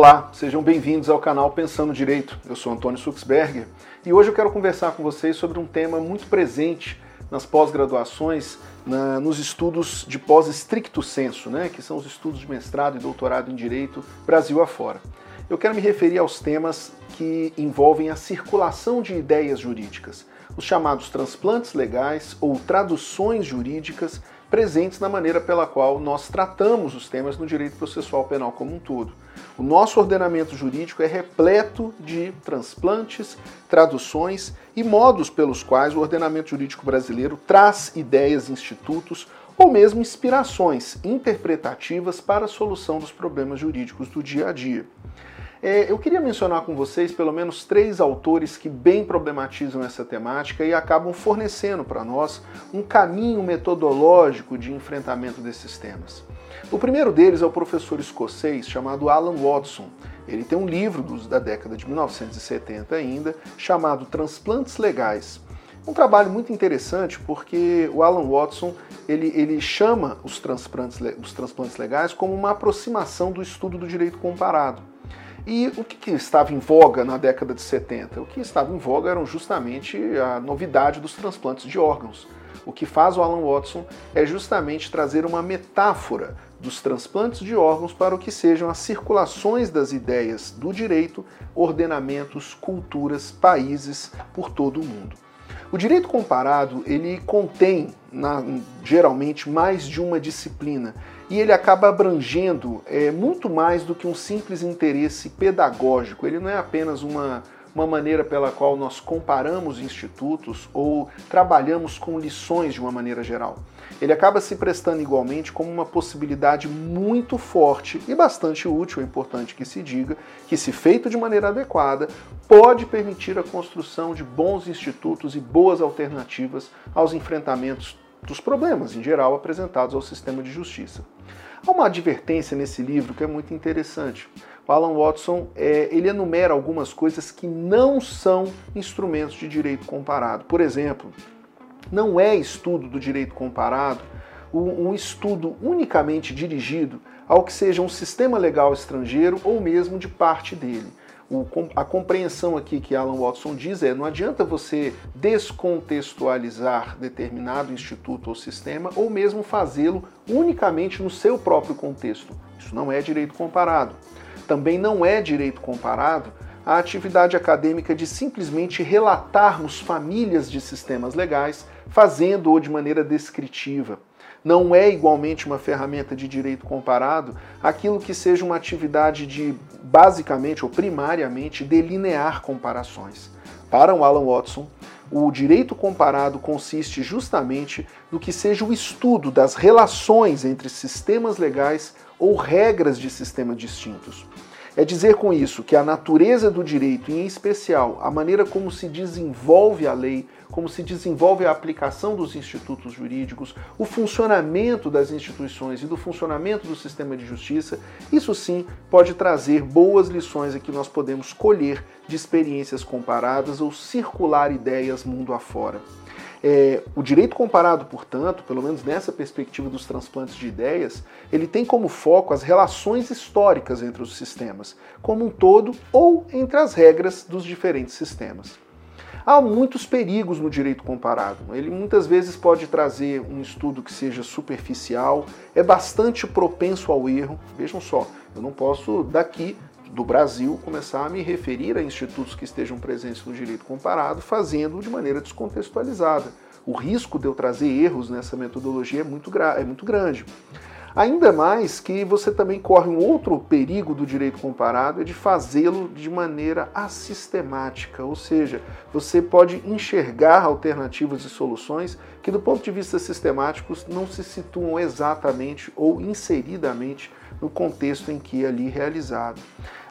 Olá, sejam bem-vindos ao canal Pensando Direito. Eu sou Antônio Suxberger e hoje eu quero conversar com vocês sobre um tema muito presente nas pós-graduações, na, nos estudos de pós-estricto senso, né, que são os estudos de mestrado e doutorado em Direito Brasil afora. Eu quero me referir aos temas que envolvem a circulação de ideias jurídicas, os chamados transplantes legais ou traduções jurídicas presentes na maneira pela qual nós tratamos os temas no direito processual penal como um todo. O nosso ordenamento jurídico é repleto de transplantes, traduções e modos pelos quais o ordenamento jurídico brasileiro traz ideias, institutos ou mesmo inspirações interpretativas para a solução dos problemas jurídicos do dia a dia. É, eu queria mencionar com vocês pelo menos três autores que bem problematizam essa temática e acabam fornecendo para nós um caminho metodológico de enfrentamento desses temas. O primeiro deles é o professor escocês chamado Alan Watson. Ele tem um livro dos, da década de 1970 ainda, chamado Transplantes Legais. Um trabalho muito interessante porque o Alan Watson ele, ele chama os transplantes, os transplantes legais como uma aproximação do estudo do direito comparado. E o que, que, estava em voga na década de 70? O que estava em voga eram justamente a novidade dos transplantes de órgãos. O que faz o Alan Watson é justamente trazer uma metáfora dos transplantes de órgãos para o que sejam as circulações das ideias do direito, ordenamentos, culturas, países por todo o mundo. O direito comparado ele contém na, geralmente mais de uma disciplina e ele acaba abrangendo é, muito mais do que um simples interesse pedagógico. Ele não é apenas uma, uma maneira pela qual nós comparamos institutos ou trabalhamos com lições de uma maneira geral. Ele acaba se prestando igualmente como uma possibilidade muito forte e bastante útil, é importante que se diga, que se feito de maneira adequada, pode permitir a construção de bons institutos e boas alternativas aos enfrentamentos dos problemas, em geral, apresentados ao sistema de justiça. Há uma advertência nesse livro que é muito interessante. Alan Watson é, ele enumera algumas coisas que não são instrumentos de direito comparado. Por exemplo, não é estudo do direito comparado um estudo unicamente dirigido ao que seja um sistema legal estrangeiro ou mesmo de parte dele o, a compreensão aqui que Alan Watson diz é: não adianta você descontextualizar determinado instituto ou sistema ou mesmo fazê-lo unicamente no seu próprio contexto. Isso não é direito comparado. Também não é direito comparado a atividade acadêmica de simplesmente relatarmos famílias de sistemas legais, fazendo-o de maneira descritiva não é igualmente uma ferramenta de direito comparado aquilo que seja uma atividade de, basicamente ou primariamente, delinear comparações. Para o Alan Watson, o direito comparado consiste justamente no que seja o estudo das relações entre sistemas legais ou regras de sistemas distintos. É dizer com isso que a natureza do direito, em especial a maneira como se desenvolve a lei, como se desenvolve a aplicação dos institutos jurídicos, o funcionamento das instituições e do funcionamento do sistema de justiça, isso sim pode trazer boas lições que nós podemos colher de experiências comparadas ou circular ideias mundo afora. É, o direito comparado, portanto, pelo menos nessa perspectiva dos transplantes de ideias, ele tem como foco as relações históricas entre os sistemas, como um todo, ou entre as regras dos diferentes sistemas. Há muitos perigos no direito comparado. Ele muitas vezes pode trazer um estudo que seja superficial, é bastante propenso ao erro. Vejam só, eu não posso daqui do Brasil começar a me referir a institutos que estejam presentes no direito comparado, fazendo de maneira descontextualizada. O risco de eu trazer erros nessa metodologia é muito, é muito grande. Ainda mais que você também corre um outro perigo do direito comparado, é de fazê-lo de maneira assistemática, ou seja, você pode enxergar alternativas e soluções que, do ponto de vista sistemático, não se situam exatamente ou inseridamente no contexto em que é ali realizado.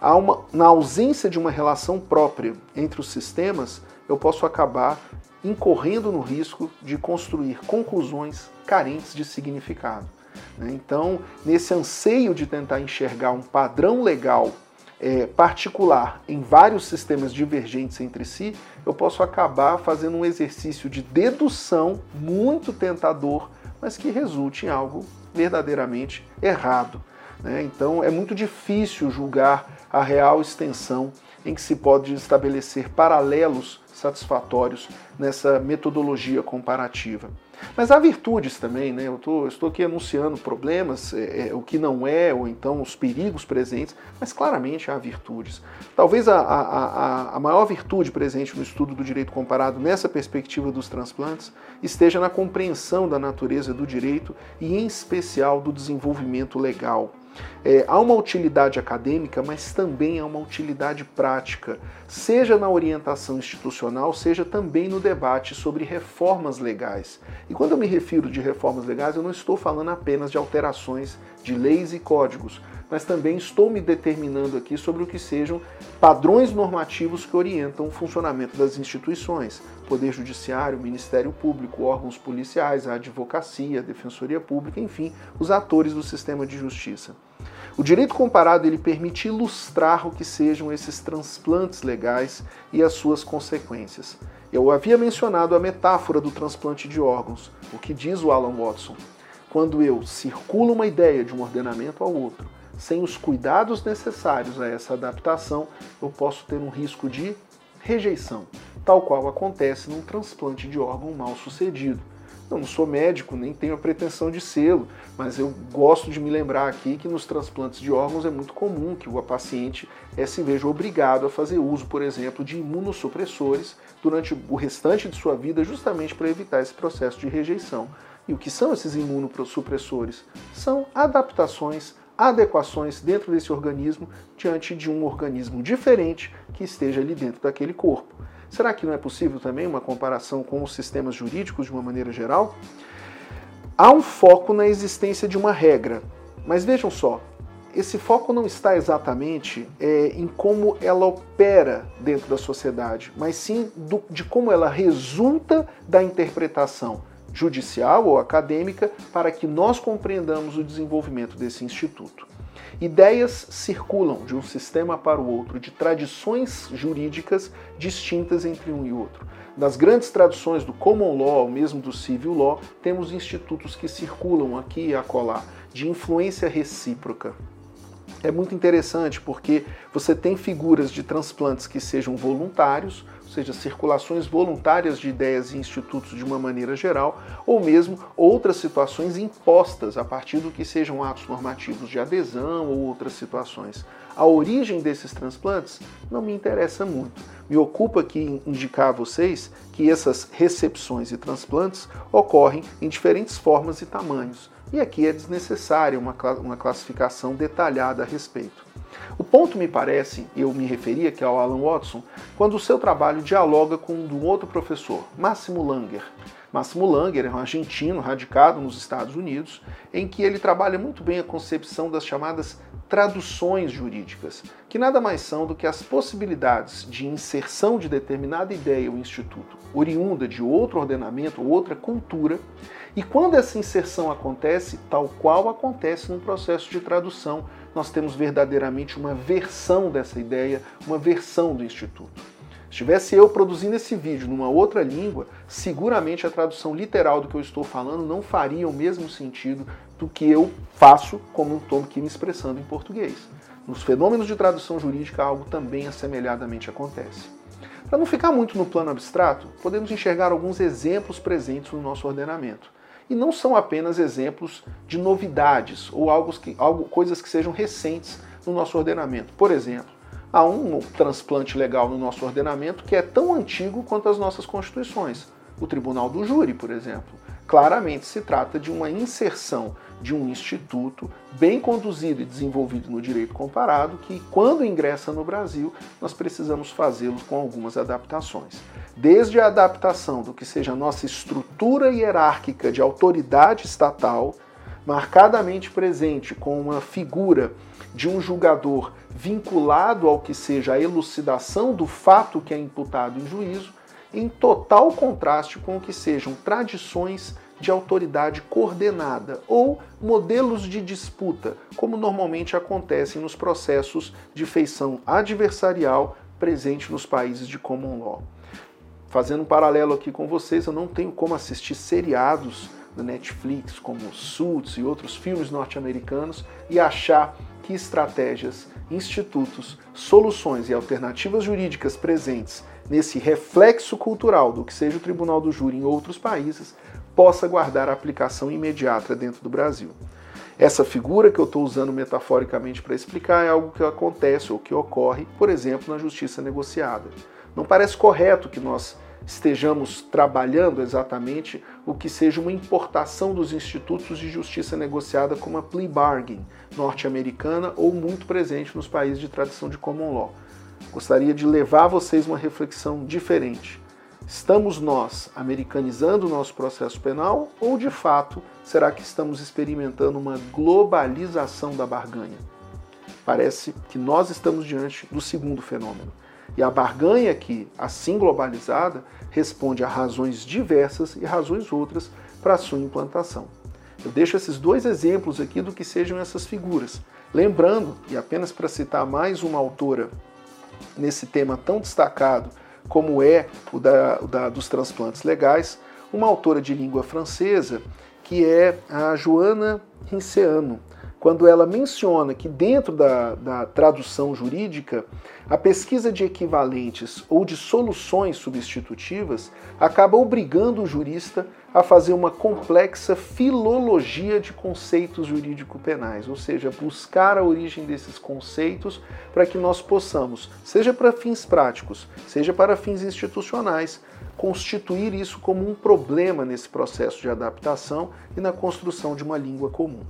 Há uma, na ausência de uma relação própria entre os sistemas, eu posso acabar incorrendo no risco de construir conclusões carentes de significado. Né? Então, nesse anseio de tentar enxergar um padrão legal é, particular em vários sistemas divergentes entre si, eu posso acabar fazendo um exercício de dedução muito tentador, mas que resulte em algo verdadeiramente errado. Né? Então é muito difícil julgar a real extensão em que se pode estabelecer paralelos satisfatórios nessa metodologia comparativa. Mas há virtudes também, né? Eu, tô, estou aqui anunciando problemas, é, é, o que não é, ou então os perigos presentes, mas claramente há virtudes. Talvez a, a, a maior virtude presente no estudo do direito comparado nessa perspectiva dos transplantes esteja na compreensão da natureza do direito e, em especial, do desenvolvimento legal. É, há uma utilidade acadêmica, mas também há uma utilidade prática, seja na orientação institucional, seja também no debate sobre reformas legais. E quando eu me refiro de reformas legais, eu não estou falando apenas de alterações de leis e códigos, mas também estou me determinando aqui sobre o que sejam padrões normativos que orientam o funcionamento das instituições, Poder Judiciário, Ministério Público, órgãos policiais, a advocacia, a Defensoria Pública, enfim, os atores do sistema de justiça. O direito comparado ele permite ilustrar o que sejam esses transplantes legais e as suas consequências. Eu havia mencionado a metáfora do transplante de órgãos, o que diz o Alan Watson. Quando eu circulo uma ideia de um ordenamento ao outro, sem os cuidados necessários a essa adaptação, eu posso ter um risco de rejeição, tal qual acontece num transplante de órgão mal sucedido. Eu não sou médico, nem tenho a pretensão de sê-lo, mas eu gosto de me lembrar aqui que nos transplantes de órgãos é muito comum que o paciente é, se veja obrigado a fazer uso, por exemplo, de imunossupressores durante o restante de sua vida, justamente para evitar esse processo de rejeição. E o que são esses imunossupressores? São adaptações, adequações dentro desse organismo diante de um organismo diferente que esteja ali dentro daquele corpo. Será que não é possível também uma comparação com os sistemas jurídicos de uma maneira geral? Há um foco na existência de uma regra, mas vejam só, esse foco não está exatamente é, em como ela opera dentro da sociedade, mas sim do, de como ela resulta da interpretação judicial ou acadêmica para que nós compreendamos o desenvolvimento desse instituto. Ideias circulam de um sistema para o outro, de tradições jurídicas distintas entre um e outro. Das grandes traduções do common law, ou mesmo do civil law, temos institutos que circulam aqui e acolá, de influência recíproca. É muito interessante porque você tem figuras de transplantes que sejam voluntários, ou seja, circulações voluntárias de ideias e institutos de uma maneira geral, ou mesmo outras situações impostas a partir do que sejam atos normativos de adesão ou outras situações. A origem desses transplantes não me interessa muito. Me ocupa aqui indicar a vocês que essas recepções e transplantes ocorrem em diferentes formas e tamanhos. E aqui é desnecessária uma, uma classificação detalhada a respeito. O ponto me parece, eu me referi aqui ao Alan Watson, quando o seu trabalho dialoga com um outro professor, Máximo Langer. Máximo Langer é um argentino radicado nos Estados Unidos, em que ele trabalha muito bem a concepção das chamadas traduções jurídicas, que nada mais são do que as possibilidades de inserção de determinada ideia ou instituto oriunda de outro ordenamento ou outra cultura, e quando essa inserção acontece, tal qual acontece no processo de tradução, nós temos verdadeiramente uma versão dessa ideia, uma versão do Instituto. Se tivesse eu produzindo esse vídeo numa outra língua, seguramente a tradução literal do que eu estou falando não faria o mesmo sentido do que eu faço como estou aqui me expressando em português. Nos fenômenos de tradução jurídica, algo também assemelhadamente acontece. Para não ficar muito no plano abstrato, podemos enxergar alguns exemplos presentes no nosso ordenamento. E não são apenas exemplos de novidades ou algo que, algo, coisas que sejam recentes no nosso ordenamento. Por exemplo, há um transplante legal no nosso ordenamento que é tão antigo quanto as nossas constituições. O Tribunal do Júri, por exemplo. Claramente se trata de uma inserção de um instituto bem conduzido e desenvolvido no direito comparado que, quando ingressa no Brasil, nós precisamos fazê-lo com algumas adaptações. Desde a adaptação do que seja a nossa estrutura hierárquica de autoridade estatal, marcadamente presente com uma figura de um julgador vinculado ao que seja a elucidação do fato que é imputado em juízo, em total contraste com o que sejam tradições de autoridade coordenada ou modelos de disputa, como normalmente acontecem nos processos de feição adversarial presente nos países de common law. Fazendo um paralelo aqui com vocês, eu não tenho como assistir seriados da Netflix, como Suits e outros filmes norte-americanos, e achar que estratégias, institutos, soluções e alternativas jurídicas presentes nesse reflexo cultural do que seja o Tribunal do Júri em outros países possa guardar aplicação imediata dentro do Brasil. Essa figura que eu estou usando metaforicamente para explicar é algo que acontece ou que ocorre, por exemplo, na justiça negociada. Não parece correto que nós estejamos trabalhando exatamente o que seja uma importação dos institutos de justiça negociada como a plea bargain norte-americana ou muito presente nos países de tradição de common law. Gostaria de levar a vocês uma reflexão diferente. Estamos nós americanizando o nosso processo penal ou de fato será que estamos experimentando uma globalização da barganha? Parece que nós estamos diante do segundo fenômeno. E a barganha aqui, assim globalizada, responde a razões diversas e razões outras para a sua implantação. Eu deixo esses dois exemplos aqui do que sejam essas figuras. Lembrando, e apenas para citar mais uma autora nesse tema tão destacado como é o da, o da, dos transplantes legais, uma autora de língua francesa que é a Joana Rinceano quando ela menciona que dentro da, da, tradução jurídica, a pesquisa de equivalentes ou de soluções substitutivas acaba obrigando o jurista a fazer uma complexa filologia de conceitos jurídico-penais, ou seja, buscar a origem desses conceitos para que nós possamos, seja para fins práticos, seja para fins institucionais, constituir isso como um problema nesse processo de adaptação e na construção de uma língua comum.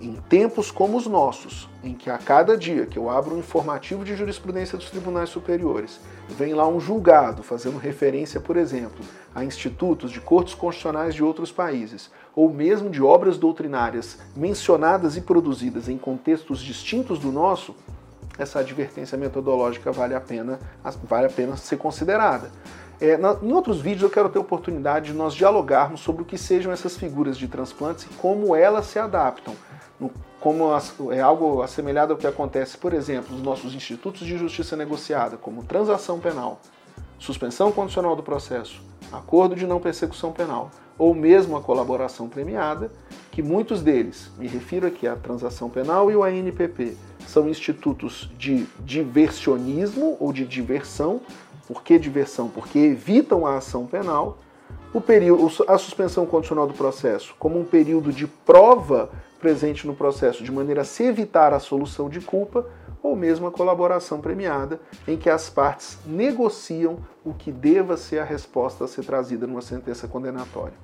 Em tempos como os nossos, em que a cada dia que eu abro um informativo de jurisprudência dos tribunais superiores, vem lá um julgado fazendo referência, por exemplo, a institutos de cortes constitucionais de outros países, ou mesmo de obras doutrinárias mencionadas e produzidas em contextos distintos do nosso, essa advertência metodológica vale a pena, vale a pena ser considerada. É, na, em outros vídeos eu quero ter oportunidade de nós dialogarmos sobre o que sejam essas figuras de transplantes e como elas se adaptam como é algo assemelhado ao que acontece, por exemplo, nos nossos institutos de justiça negociada, como transação penal, suspensão condicional do processo, acordo de não persecução penal, ou mesmo a colaboração premiada, que muitos deles, me refiro aqui à transação penal e o ANPP, são institutos de diversionismo ou de diversão. Por que diversão? Porque evitam a ação penal. O período, a suspensão condicional do processo como um período de prova presente no processo de maneira a se evitar a solução de culpa ou mesmo a colaboração premiada, em que as partes negociam o que deva ser a resposta a ser trazida numa sentença condenatória.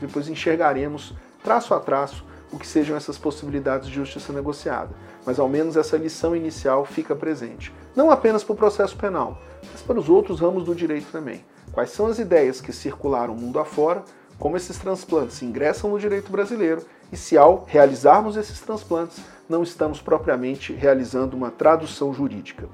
Depois enxergaremos, traço a traço, o que sejam essas possibilidades de justiça negociada, mas ao menos essa lição inicial fica presente, não apenas para o processo penal, mas para os outros ramos do direito também. Quais são as ideias que circularam mundo afora, como esses transplantes ingressam no direito brasileiro e se ao realizarmos esses transplantes não estamos propriamente realizando uma tradução jurídica.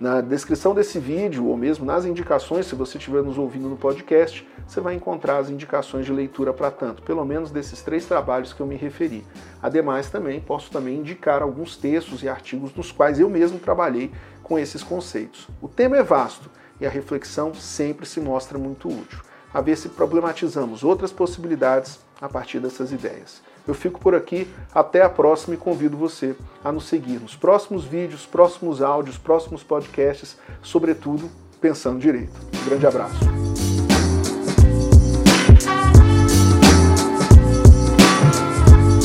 Na descrição desse vídeo, ou mesmo nas indicações, se você estiver nos ouvindo no podcast, você vai encontrar as indicações de leitura para tanto, pelo menos desses três trabalhos que eu me referi. Ademais, também posso também indicar alguns textos e artigos nos quais eu mesmo trabalhei com esses conceitos. O tema é vasto e a reflexão sempre se mostra muito útil. A ver se problematizamos outras possibilidades a partir dessas ideias. Eu fico por aqui, até a próxima e convido você a nos seguir nos próximos vídeos, próximos áudios, próximos podcasts, sobretudo pensando direito. Um grande abraço.